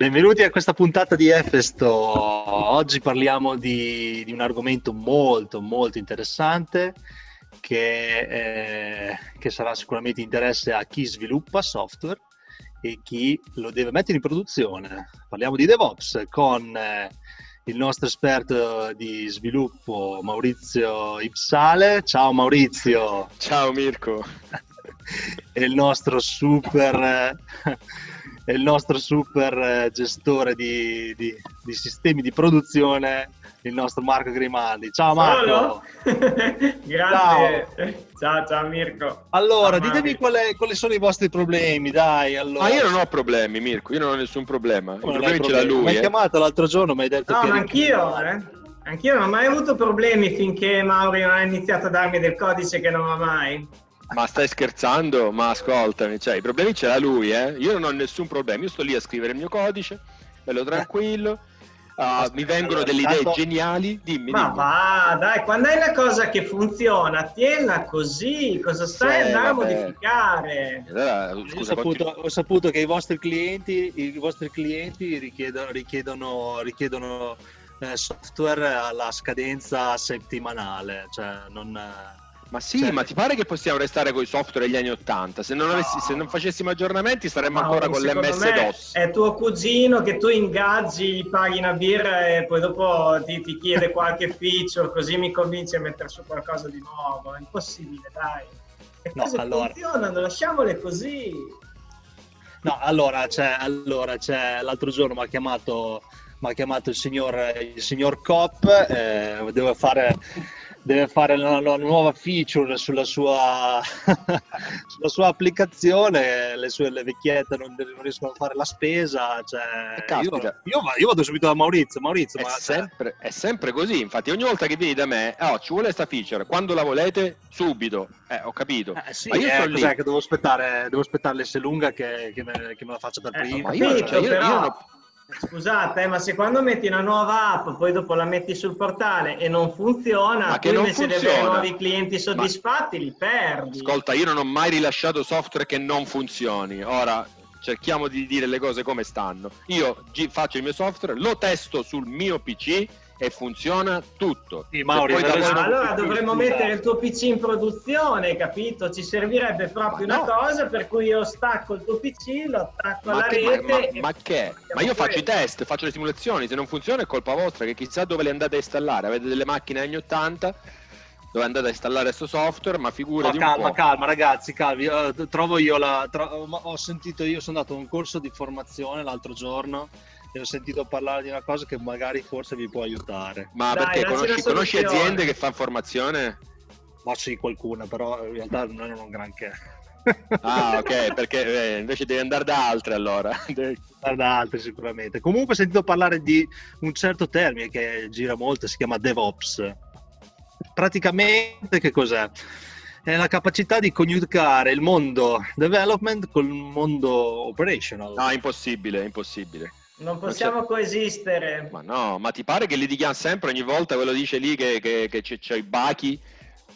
Benvenuti a questa puntata di Efesto. Oggi parliamo di, di un argomento molto molto interessante che, eh, che, sarà sicuramente interesse a chi sviluppa software e chi lo deve mettere in produzione. Parliamo di DevOps con eh, il nostro esperto di sviluppo Maurizio Ipsale. Ciao Maurizio. Ciao Mirko. e il nostro super... Eh, è il nostro super eh, gestore di, di, di, sistemi di produzione, il nostro Marco Grimandi. Ciao Marco! Grazie! Ciao. ciao. ciao, Mirko! Allora, ciao, ditemi qual è, quali sono i vostri problemi, dai. Allora. Ma io non ho problemi, Mirko, io non ho nessun problema. I problemi ce l'ha lui. Mi hai eh. chiamato l'altro giorno, mi hai detto no, che... No, ma anch'io, eh. Anch'io non ho mai avuto problemi finché Mauri non ha iniziato a darmi del codice che non va mai. Ma stai scherzando? Ma ascoltami, cioè, i problemi ce l'ha lui, eh? Io non ho nessun problema, io sto lì a scrivere il mio codice, bello tranquillo. Uh, mi vengono delle idee tanto... geniali. Dimmi, Ma dimmi. va, dai, quando hai una cosa che funziona, tienila così. Cosa stai sì, andando a modificare? Allora, scusa, ho, saputo, ho, saputo, che i vostri clienti, i vostri clienti richiedono, richiedono, richiedono eh, software alla scadenza settimanale, cioè non ma sì, cioè, ma ti pare che possiamo restare con i software degli anni 80? Se non, no. avessi, se non facessimo aggiornamenti saremmo no, ancora con l'MS-DOS. È tuo cugino che tu ingaggi, gli paghi una birra e poi dopo ti, ti chiede qualche feature, così mi convinci a mettere su qualcosa di nuovo. È impossibile, dai. Le no, cose allora... funzionano, lasciamole così. No, allora, c'è, allora, c'è l'altro giorno mi ha chiamato, chiamato il signor, il signor Cop, eh, devo fare deve fare una, una nuova feature sulla sua, sulla sua applicazione, le sue le vecchiette non, non, riescono a fare la spesa. Cioè, io, io, io, vado subito da Maurizio. Maurizio è, ma, sempre, cioè... è sempre così. Infatti, ogni volta che vieni da me, oh, ci vuole questa feature. Quando la volete, subito. Eh, ho capito. Eh, sì, ma io eh, cos'è che devo aspettare? Devo aspettare l'S lunga che, che, me, che me la faccia per eh, prima. Ma io, cioè, io, però... io non Scusate, ma se quando metti una nuova app, poi dopo la metti sul portale e non funziona, ma che tu invece di avere nuovi clienti soddisfatti, ma... li perdi. Ascolta, io non ho mai rilasciato software che non funzioni. Ora cerchiamo di dire le cose come stanno. Io faccio il mio software, lo testo sul mio PC e funziona tutto. Sì, Mauri, allora dovremmo mettere il tuo PC in produzione, capito? Ci servirebbe proprio ma una no. cosa per cui io stacco il tuo PC, lo attacco ma alla che, rete. Ma, ma che? Ma io faccio i test, faccio le simulazioni, se non funziona è colpa vostra, che chissà dove le andate a installare. Avete delle macchine anni 80 dove andate a installare questo software, ma figurati no, calma, calma, ragazzi, calmi. Uh, trovo io la. Tro- ho sentito io, sono andato a un corso di formazione l'altro giorno e ho sentito parlare di una cosa che magari forse vi può aiutare. Ma Dai, perché conosci, conosci, aziende che fanno formazione? Ma sì, qualcuna, però in realtà non è un granché. ah, ok, perché eh, invece devi andare da altre allora. devi andare da altre sicuramente. Comunque ho sentito parlare di un certo termine che gira molto, si chiama DevOps. Praticamente che cos'è? È la capacità di coniugare il mondo development col mondo operational. No, impossibile, impossibile. Non possiamo non coesistere. Ma no, ma ti pare che litighiamo sempre ogni volta quello dice lì che, che, che c'è, c'è, i bachi,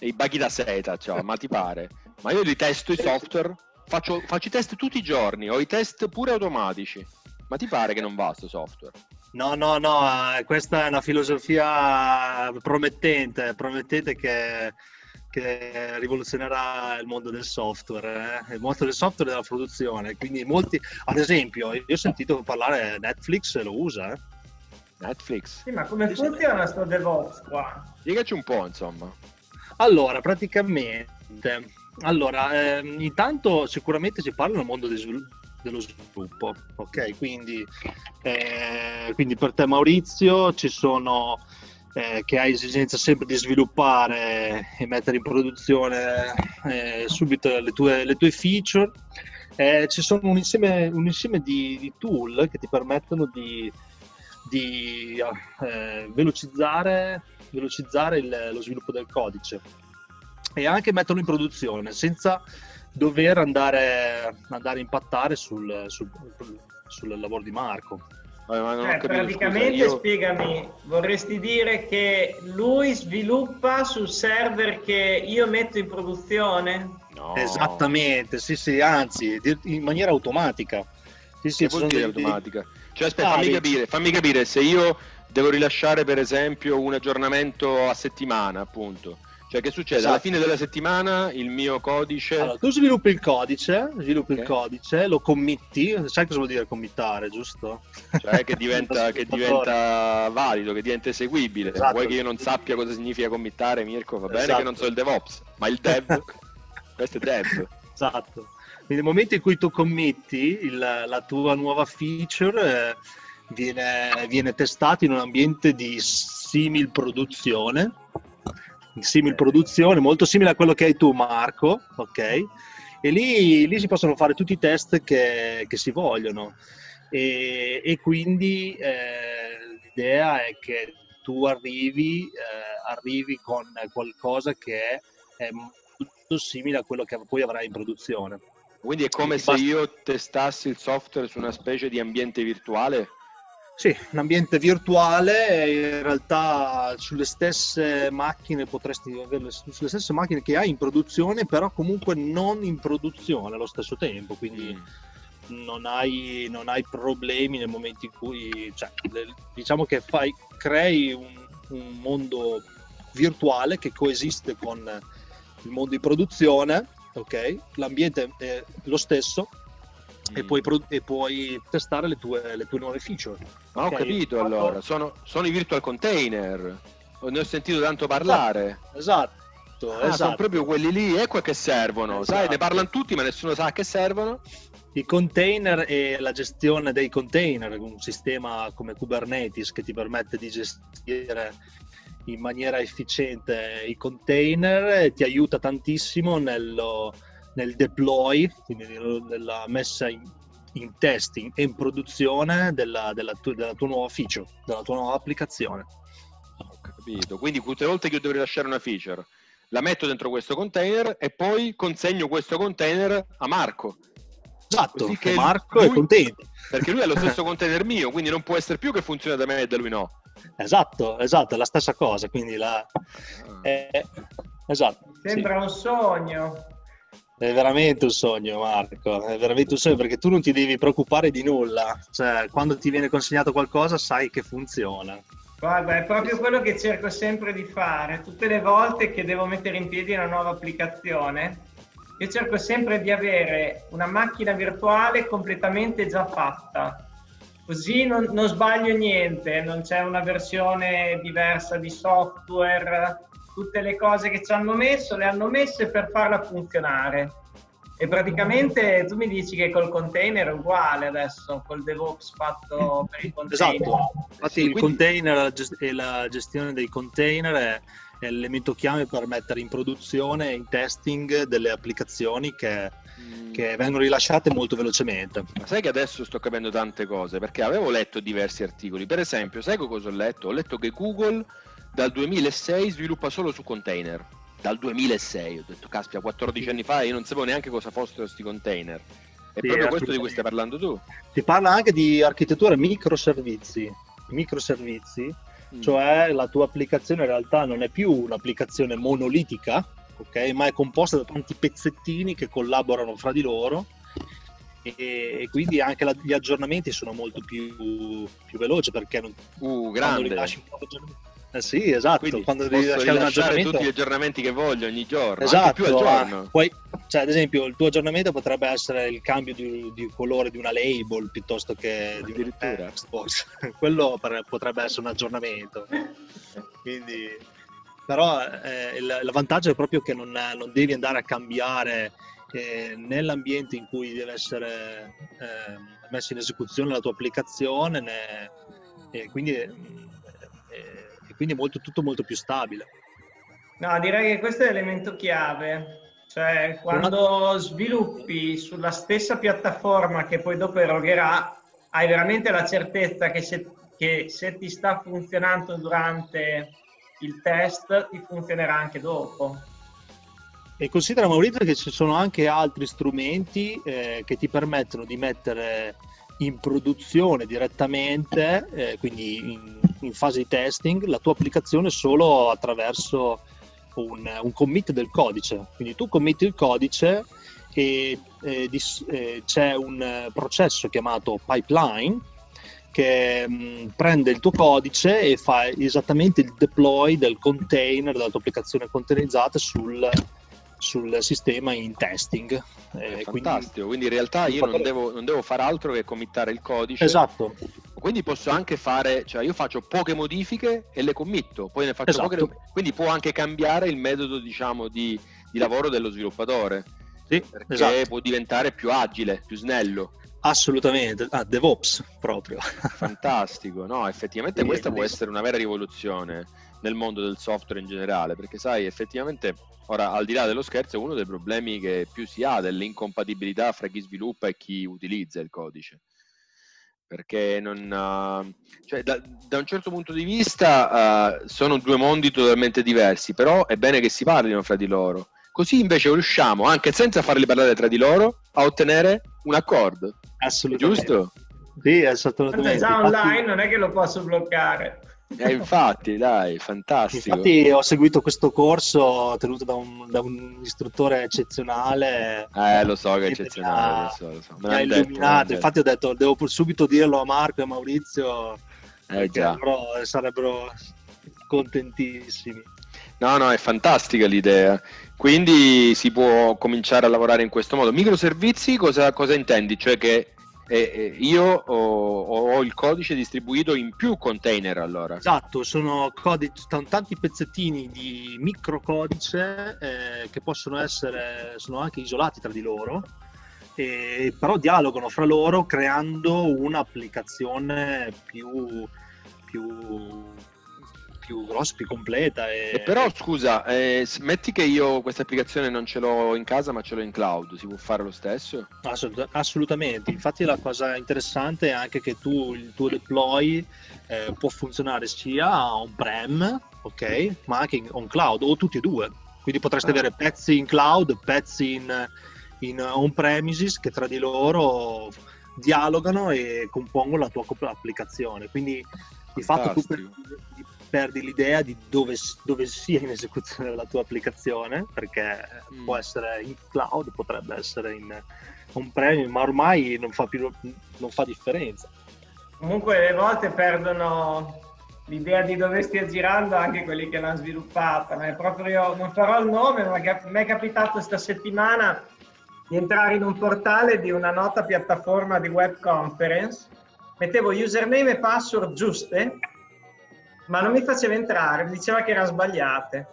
i bachi da seta, cioè, ma ti pare? Ma io li testo i software, faccio, faccio i test tutti i giorni, ho i test pure automatici. Ma ti pare che non va sto software? No, no, no, eh, questa è una filosofia promettente, promettente che che rivoluzionerà il mondo del software, eh? il mondo del software e della produzione. Quindi molti, ad esempio, io ho sentito parlare Netflix lo usa. Eh? Netflix? Sì, ma come funziona sto DevOps qua? Spiegaci un po', insomma. Allora, praticamente, allora, eh, intanto sicuramente si parla del mondo dello sviluppo, ok? Quindi, eh, quindi per te Maurizio ci sono eh, che hai esigenza sempre di sviluppare e mettere in produzione eh, subito le tue, le tue feature. Eh, ci sono un insieme, un insieme di, di, tool che ti permettono di, di eh, velocizzare, velocizzare il, lo sviluppo del codice e anche metterlo in produzione senza dover andare, andare a impattare sul, sul, sul lavoro di Marco. Vabbè, cioè, praticamente, scusa, io... spiegami, vorresti dire che lui sviluppa sul server che io metto in produzione? No. Esattamente, sì, sì, anzi, in maniera automatica. Sì, sì, che vuol dire dei... automatica? Cioè, aspetta, ah, fammi, capire, fammi capire, se io devo rilasciare per esempio un aggiornamento a settimana, appunto, cioè, che succede? Esatto. Alla fine della settimana il mio codice. Allora, tu sviluppi il codice, sviluppi okay. il codice, lo committi. Sai cosa vuol dire committare, giusto? Cioè, che diventa, che diventa valido, che diventa eseguibile. Esatto. Vuoi che io non sappia cosa significa committare, Mirko? Va bene esatto. che non so il DevOps, ma il dev, questo è dev. Esatto. Quindi nel momento in cui tu committi il, la tua nuova feature. Eh, viene, viene testato in un ambiente di simil produzione simil produzione, molto simile a quello che hai tu Marco, ok? E lì, lì si possono fare tutti i test che, che si vogliono e, e quindi eh, l'idea è che tu arrivi, eh, arrivi con qualcosa che è, è, molto simile a quello che poi avrai in produzione. Quindi è come se io testassi il software su una specie di ambiente virtuale? Sì, un ambiente virtuale, in realtà sulle stesse macchine potresti avere sulle stesse macchine che hai in produzione, però comunque non in produzione allo stesso tempo, quindi mm. non, hai, non, hai, problemi nel momento in cui, cioè, diciamo che fai, crei un, un mondo virtuale che coesiste con il mondo di produzione, ok? L'ambiente è lo stesso, e, puoi, e, puoi, testare le tue, le tue nuove feature. Ma okay. ho capito allora, sono, sono, i virtual container, ne ho sentito tanto parlare. Esatto. esatto. Ah, esatto. Sono proprio quelli lì, ecco che servono. Esatto. Sai, ne parlano tutti, ma nessuno sa a che servono. I container e la gestione dei container, un sistema come Kubernetes che ti permette di gestire in maniera efficiente i container, ti aiuta tantissimo nello, nel deploy, quindi nella messa in, in testing e in produzione della, della, tu, della, tua nuova feature, della tua nuova applicazione. Ho capito. Quindi tutte le volte che io devo rilasciare una feature, la metto dentro questo container e poi consegno questo container a Marco. Esatto, che Marco lui, è contento. Perché lui è lo stesso container mio, quindi non può essere più che funziona da me e da lui no. Esatto, esatto, è la stessa cosa, quindi la... Ah. È... Esatto. Sembra sì. un sogno. È veramente un sogno, Marco. È veramente un sogno perché tu non ti devi preoccupare di nulla. Cioè, quando ti viene consegnato qualcosa, sai che funziona. Guarda, è proprio quello che cerco sempre di fare. Tutte le volte che devo mettere in piedi una nuova applicazione, io cerco sempre di avere una macchina virtuale completamente già fatta. Così non, non sbaglio niente, non c'è una versione diversa di software, tutte le cose che ci hanno messo le hanno messe per farla funzionare. E praticamente tu mi dici che col container è uguale adesso, col DevOps fatto per i container. Esatto, infatti il container e la gestione dei container è, è l'elemento chiave per mettere in produzione e in testing delle applicazioni che, mm. che vengono rilasciate molto velocemente. Ma sai che adesso sto capendo tante cose perché avevo letto diversi articoli. Per esempio, sai cosa ho letto? Ho letto che Google dal 2006 sviluppa solo su container. Dal 2006, ho detto, caspia, 14 anni fa io non sapevo neanche cosa fossero questi container. È sì, proprio questo di cui stai parlando tu. Si parla anche di architettura microservizi. Microservizi, mm. cioè la tua applicazione in realtà non è più un'applicazione monolitica, ok? Ma è composta da tanti pezzettini che collaborano fra di loro e, quindi anche la, gli aggiornamenti sono molto più, più veloci perché non, uh, grande. rilasci un eh sì, esatto. Quindi quando devi lasciare un aggiornamento... tutti gli aggiornamenti che voglio ogni giorno, esatto, più al giorno. Poi, cioè, ad esempio, il tuo aggiornamento potrebbe essere il cambio di, di colore di una label piuttosto che di una Xbox. Quello potrebbe essere un aggiornamento. Quindi, però eh, il, il, vantaggio è proprio che non, non devi andare a cambiare eh, nell'ambiente in cui deve essere eh, messa in esecuzione la tua applicazione, né, e quindi è molto, tutto molto più stabile. No, direi che questo è l'elemento chiave, cioè quando sviluppi sulla stessa piattaforma che poi dopo erogherà, hai veramente la certezza che se, che se ti sta funzionando durante il test, ti funzionerà anche dopo. E considera Maurizio che ci sono anche altri strumenti eh, che ti permettono di mettere in produzione direttamente, eh, quindi in, in, fase di testing, la tua applicazione solo attraverso un, un, commit del codice. Quindi tu committi il codice e eh, di, eh, c'è un processo chiamato pipeline che mh, mm, prende il tuo codice e fa esattamente il deploy del container, della tua applicazione containerizzata sul, sul sistema in testing. Eh, fantastico, quindi, quindi, in realtà io non devo, non devo, fare altro che committare il codice. Esatto. Quindi posso anche fare, cioè io faccio poche modifiche e le committo, poi ne faccio esatto. poche, quindi può anche cambiare il metodo diciamo di, di lavoro dello sviluppatore. Sì, perché esatto. può diventare più agile, più snello. Assolutamente, ah, DevOps proprio. Fantastico, no, effettivamente sì, questa può essere una vera rivoluzione nel mondo del software in generale, perché sai, effettivamente, ora al di là dello scherzo, è uno dei problemi che più si ha dell'incompatibilità fra chi sviluppa e chi utilizza il codice. Perché non, uh, cioè, da, da, un certo punto di vista uh, sono due mondi totalmente diversi, però è bene che si parlino fra di loro Così invece riusciamo, anche senza farli parlare tra di loro, a ottenere un accordo. Assolutamente. Giusto? Sì, assolutamente. Già online, infatti... non è che lo posso bloccare. Eh, infatti, dai, fantastico. Infatti ho seguito questo corso tenuto da un, da un istruttore eccezionale. Eh, lo so che è eccezionale, lo so, lo so. Mi ha illuminato, infatti ho detto, devo subito dirlo a Marco e a Maurizio, eh, già. sarebbero contentissimi. No, no, è fantastica l'idea. Quindi si può cominciare a lavorare in questo modo. Microservizi cosa, cosa intendi? Cioè che eh, io ho, ho, il codice distribuito in più container allora. Esatto, sono, codici, tanti pezzettini di microcodice eh, che possono essere, sono anche isolati tra di loro, eh, però dialogano fra loro creando un'applicazione più, più più grossa, più completa. E... e però scusa, eh, metti che io questa applicazione non ce l'ho in casa ma ce l'ho in cloud, si può fare lo stesso? Assolut- assolutamente, infatti la cosa interessante è anche che tu il tuo deploy eh, può funzionare sia on-prem, ok, ma anche in, on cloud o tutti e due. Quindi potresti ah. avere pezzi in cloud, pezzi in, in on-premises che tra di loro dialogano e compongono la tua applicazione. Quindi di fatto tu per, perdi l'idea di dove, dove, sia in esecuzione la tua applicazione, perché mm. può essere in cloud, potrebbe essere in on-prem, ma ormai non fa, più, non fa differenza. Comunque le volte perdono l'idea di dove stia girando anche quelli che l'hanno sviluppata. Ma è proprio, non farò il nome, ma mi è capitato questa settimana di entrare in un portale di una nota piattaforma di web conference, mettevo username e password giuste ma non mi faceva entrare, mi diceva che erano sbagliate.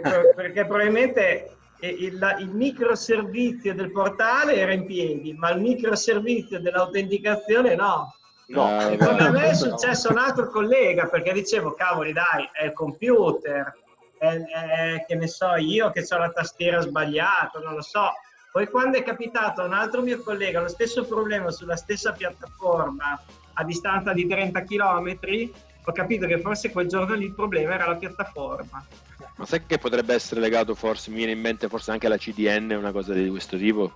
Pro- perché probabilmente il, il microservizio del portale era in piedi, ma il microservizio dell'autenticazione no. No, e me è successo un altro collega perché dicevo, cavoli dai, è il computer, è, è, che ne so io che ho la tastiera sbagliata, non lo so. Poi quando è capitato a un altro mio collega lo stesso problema sulla stessa piattaforma a distanza di 30 km, ho capito che forse quel giorno lì il problema era la piattaforma. Ma sai che potrebbe essere legato forse, mi viene in mente forse anche alla CDN, una cosa di questo tipo?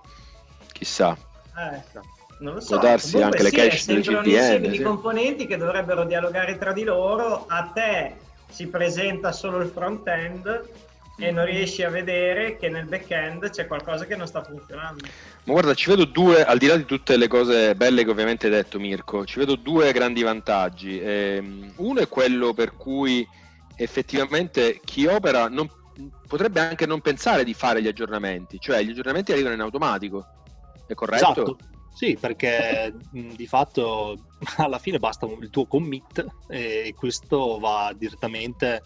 Chissà. Eh, non lo so. Può darsi Comunque anche sì, le cache delle CDN. Insieme sì. di componenti che dovrebbero dialogare tra di loro, a te si presenta solo il front-end e non riesci a vedere che nel back-end c'è qualcosa che non sta funzionando. Ma guarda, ci vedo due, al di là di tutte le cose belle che ovviamente hai detto Mirko, ci vedo due grandi vantaggi. Eh, uno è quello per cui effettivamente chi opera non, potrebbe anche non pensare di fare gli aggiornamenti, cioè gli aggiornamenti arrivano in automatico, è corretto? Esatto. Sì, perché di fatto alla fine basta il tuo commit e questo va direttamente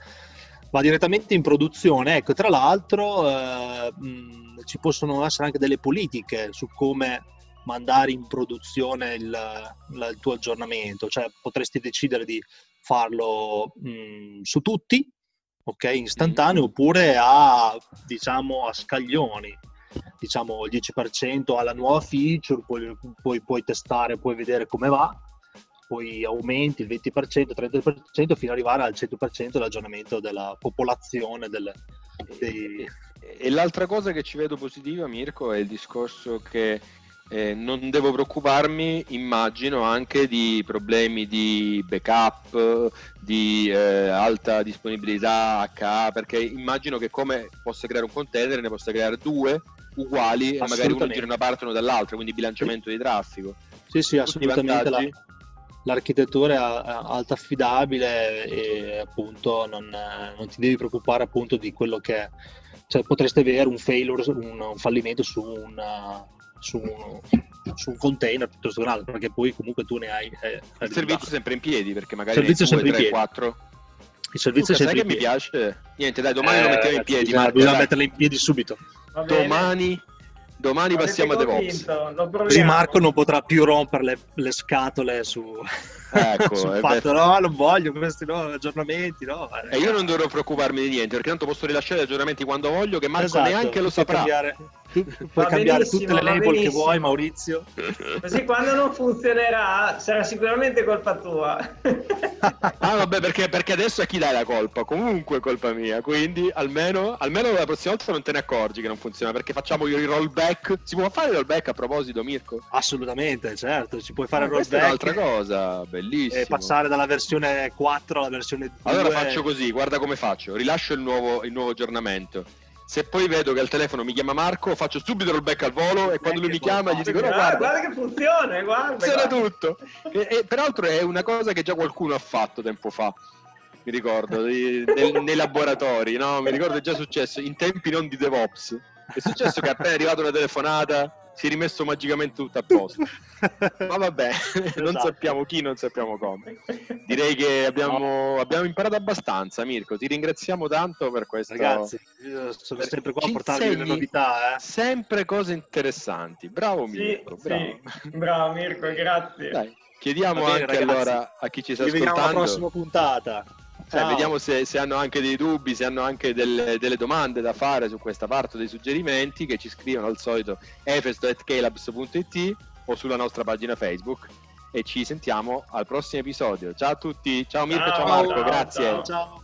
va direttamente in produzione. Ecco, tra l'altro eh, mh, ci possono essere anche delle politiche su come mandare in produzione il, il, il tuo aggiornamento, cioè potresti decidere di farlo mh, su tutti, ok, istantaneo, mm. oppure a, diciamo, a scaglioni. Diciamo il 10% alla nuova feature, poi, poi puoi testare, puoi vedere come va poi aumenti il 20%, 30% fino ad arrivare al 100% dell'aggiornamento della popolazione. Del, dei... E l'altra cosa che ci vedo positiva, Mirko, è il discorso che eh, non devo preoccuparmi, immagino, anche di problemi di backup, di eh, alta disponibilità HA, perché immagino che come possa creare un container ne possa creare due uguali e magari uno gira una parte e uno dall'altra, quindi bilanciamento sì. di traffico. Sì, sì, assolutamente. La, l'architettura è alta affidabile e appunto non, non, ti devi preoccupare appunto di quello che cioè, potreste avere un failure, un, un fallimento su una su, su un container piuttosto che un altro, perché poi comunque tu ne hai. Eh, il servizio è sempre in piedi, perché magari il servizio è sempre 2, 3, in piedi. 4. Il servizio Luca, è sempre sai che piedi. mi piace? Niente, dai, domani eh, lo mettiamo in piedi. Bisogna, bisogna metterlo in piedi subito. Domani Domani Avete passiamo a DevOps. Così Marco non potrà più rompere le, le scatole su, ecco, sul fatto no, non voglio questi no, aggiornamenti. No. E io non dovrò preoccuparmi di niente perché tanto posso rilasciare gli aggiornamenti quando voglio che Marco esatto, neanche lo saprà. Cambiare, tu puoi va cambiare tutte le label benissimo. che vuoi Maurizio. Così quando non funzionerà sarà sicuramente colpa tua. ah vabbè perché, perché, adesso a chi dai la colpa? Comunque è colpa mia, quindi almeno, almeno la prossima volta non te ne accorgi che non funziona perché facciamo i rollback. Si può fare il rollback a proposito Mirko? Assolutamente, certo, ci puoi fare il rollback. È un'altra cosa, bellissimo. E passare dalla versione 4 alla versione 2. Allora faccio così, guarda come faccio, rilascio il nuovo, il nuovo aggiornamento se poi vedo che al telefono mi chiama Marco, faccio subito il back al volo e quando lui mi chiama gli dico: no, guarda, guarda che funziona, guarda. Funziona tutto. E, e, peraltro è una cosa che già qualcuno ha fatto tempo fa. Mi ricordo, di, nel, nei laboratori, no? Mi ricordo è già successo in tempi non di DevOps. È successo che appena è arrivata una telefonata si è rimesso magicamente tutto a posto. Ma vabbè, esatto. non sappiamo chi, non sappiamo come. Direi che abbiamo, abbiamo, imparato abbastanza, Mirko. Ti ringraziamo tanto per questo. Ragazzi, io sono sempre qua a portarvi le novità. Eh. Sempre cose interessanti. Bravo Mirko. Sì, bravo. Sì. bravo Mirko, grazie. Dai, chiediamo bene, anche ragazzi, allora a chi ci sta ascoltando. Ci vediamo alla prossima puntata. Eh, vediamo se, se, hanno anche dei dubbi, se hanno anche delle, delle, domande da fare su questa parte dei suggerimenti che ci scrivono al solito efesto.klabs.it o sulla nostra pagina Facebook e ci sentiamo al prossimo episodio. Ciao a tutti, ciao Mirko, ciao, ciao Marco, ciao, grazie. ciao.